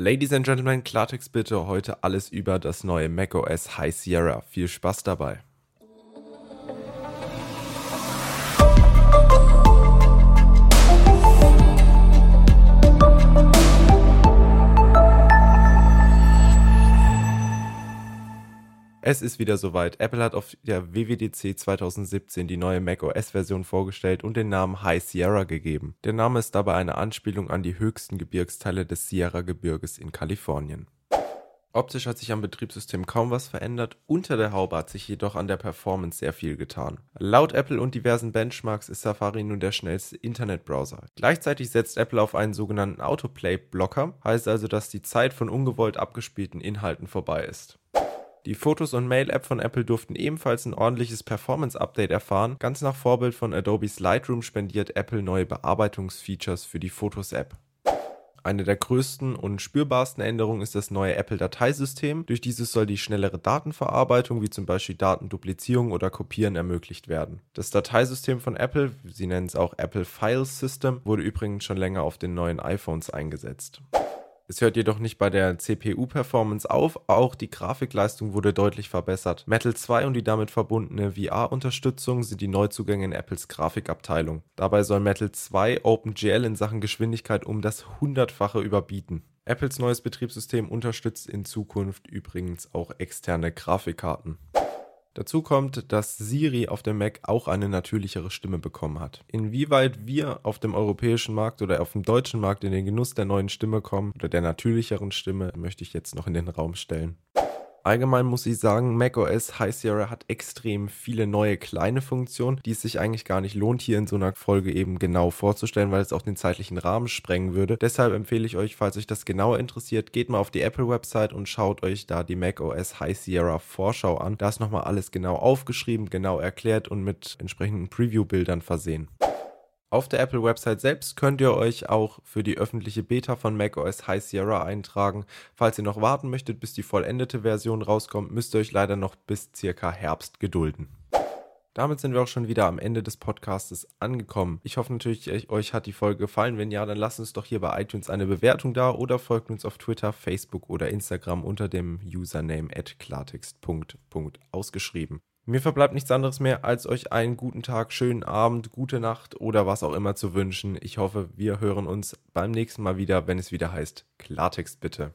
Ladies and Gentlemen, Klartext bitte heute alles über das neue macOS High Sierra. Viel Spaß dabei. Es ist wieder soweit. Apple hat auf der WWDC 2017 die neue macOS-Version vorgestellt und den Namen High Sierra gegeben. Der Name ist dabei eine Anspielung an die höchsten Gebirgsteile des Sierra-Gebirges in Kalifornien. Optisch hat sich am Betriebssystem kaum was verändert, unter der Haube hat sich jedoch an der Performance sehr viel getan. Laut Apple und diversen Benchmarks ist Safari nun der schnellste Internetbrowser. Gleichzeitig setzt Apple auf einen sogenannten Autoplay-Blocker, heißt also, dass die Zeit von ungewollt abgespielten Inhalten vorbei ist. Die Fotos- und Mail-App von Apple durften ebenfalls ein ordentliches Performance-Update erfahren. Ganz nach Vorbild von Adobes Lightroom spendiert Apple neue Bearbeitungsfeatures für die Fotos-App. Eine der größten und spürbarsten Änderungen ist das neue Apple-Dateisystem. Durch dieses soll die schnellere Datenverarbeitung, wie zum Beispiel Datenduplizierung oder Kopieren, ermöglicht werden. Das Dateisystem von Apple, sie nennen es auch Apple File System, wurde übrigens schon länger auf den neuen iPhones eingesetzt. Es hört jedoch nicht bei der CPU-Performance auf, auch die Grafikleistung wurde deutlich verbessert. Metal 2 und die damit verbundene VR-Unterstützung sind die Neuzugänge in Apples Grafikabteilung. Dabei soll Metal 2 OpenGL in Sachen Geschwindigkeit um das hundertfache überbieten. Apples neues Betriebssystem unterstützt in Zukunft übrigens auch externe Grafikkarten. Dazu kommt, dass Siri auf dem Mac auch eine natürlichere Stimme bekommen hat. Inwieweit wir auf dem europäischen Markt oder auf dem deutschen Markt in den Genuss der neuen Stimme kommen oder der natürlicheren Stimme, möchte ich jetzt noch in den Raum stellen. Allgemein muss ich sagen, macOS High Sierra hat extrem viele neue kleine Funktionen, die es sich eigentlich gar nicht lohnt, hier in so einer Folge eben genau vorzustellen, weil es auch den zeitlichen Rahmen sprengen würde. Deshalb empfehle ich euch, falls euch das genauer interessiert, geht mal auf die Apple-Website und schaut euch da die macOS High Sierra Vorschau an. Da ist nochmal alles genau aufgeschrieben, genau erklärt und mit entsprechenden Preview-Bildern versehen. Auf der Apple-Website selbst könnt ihr euch auch für die öffentliche Beta von macOS High Sierra eintragen. Falls ihr noch warten möchtet, bis die vollendete Version rauskommt, müsst ihr euch leider noch bis circa Herbst gedulden. Damit sind wir auch schon wieder am Ende des Podcastes angekommen. Ich hoffe natürlich, euch hat die Folge gefallen. Wenn ja, dann lasst uns doch hier bei iTunes eine Bewertung da oder folgt uns auf Twitter, Facebook oder Instagram unter dem Username @klartext.ausgeschrieben. Mir verbleibt nichts anderes mehr, als euch einen guten Tag, schönen Abend, gute Nacht oder was auch immer zu wünschen. Ich hoffe, wir hören uns beim nächsten Mal wieder, wenn es wieder heißt Klartext bitte.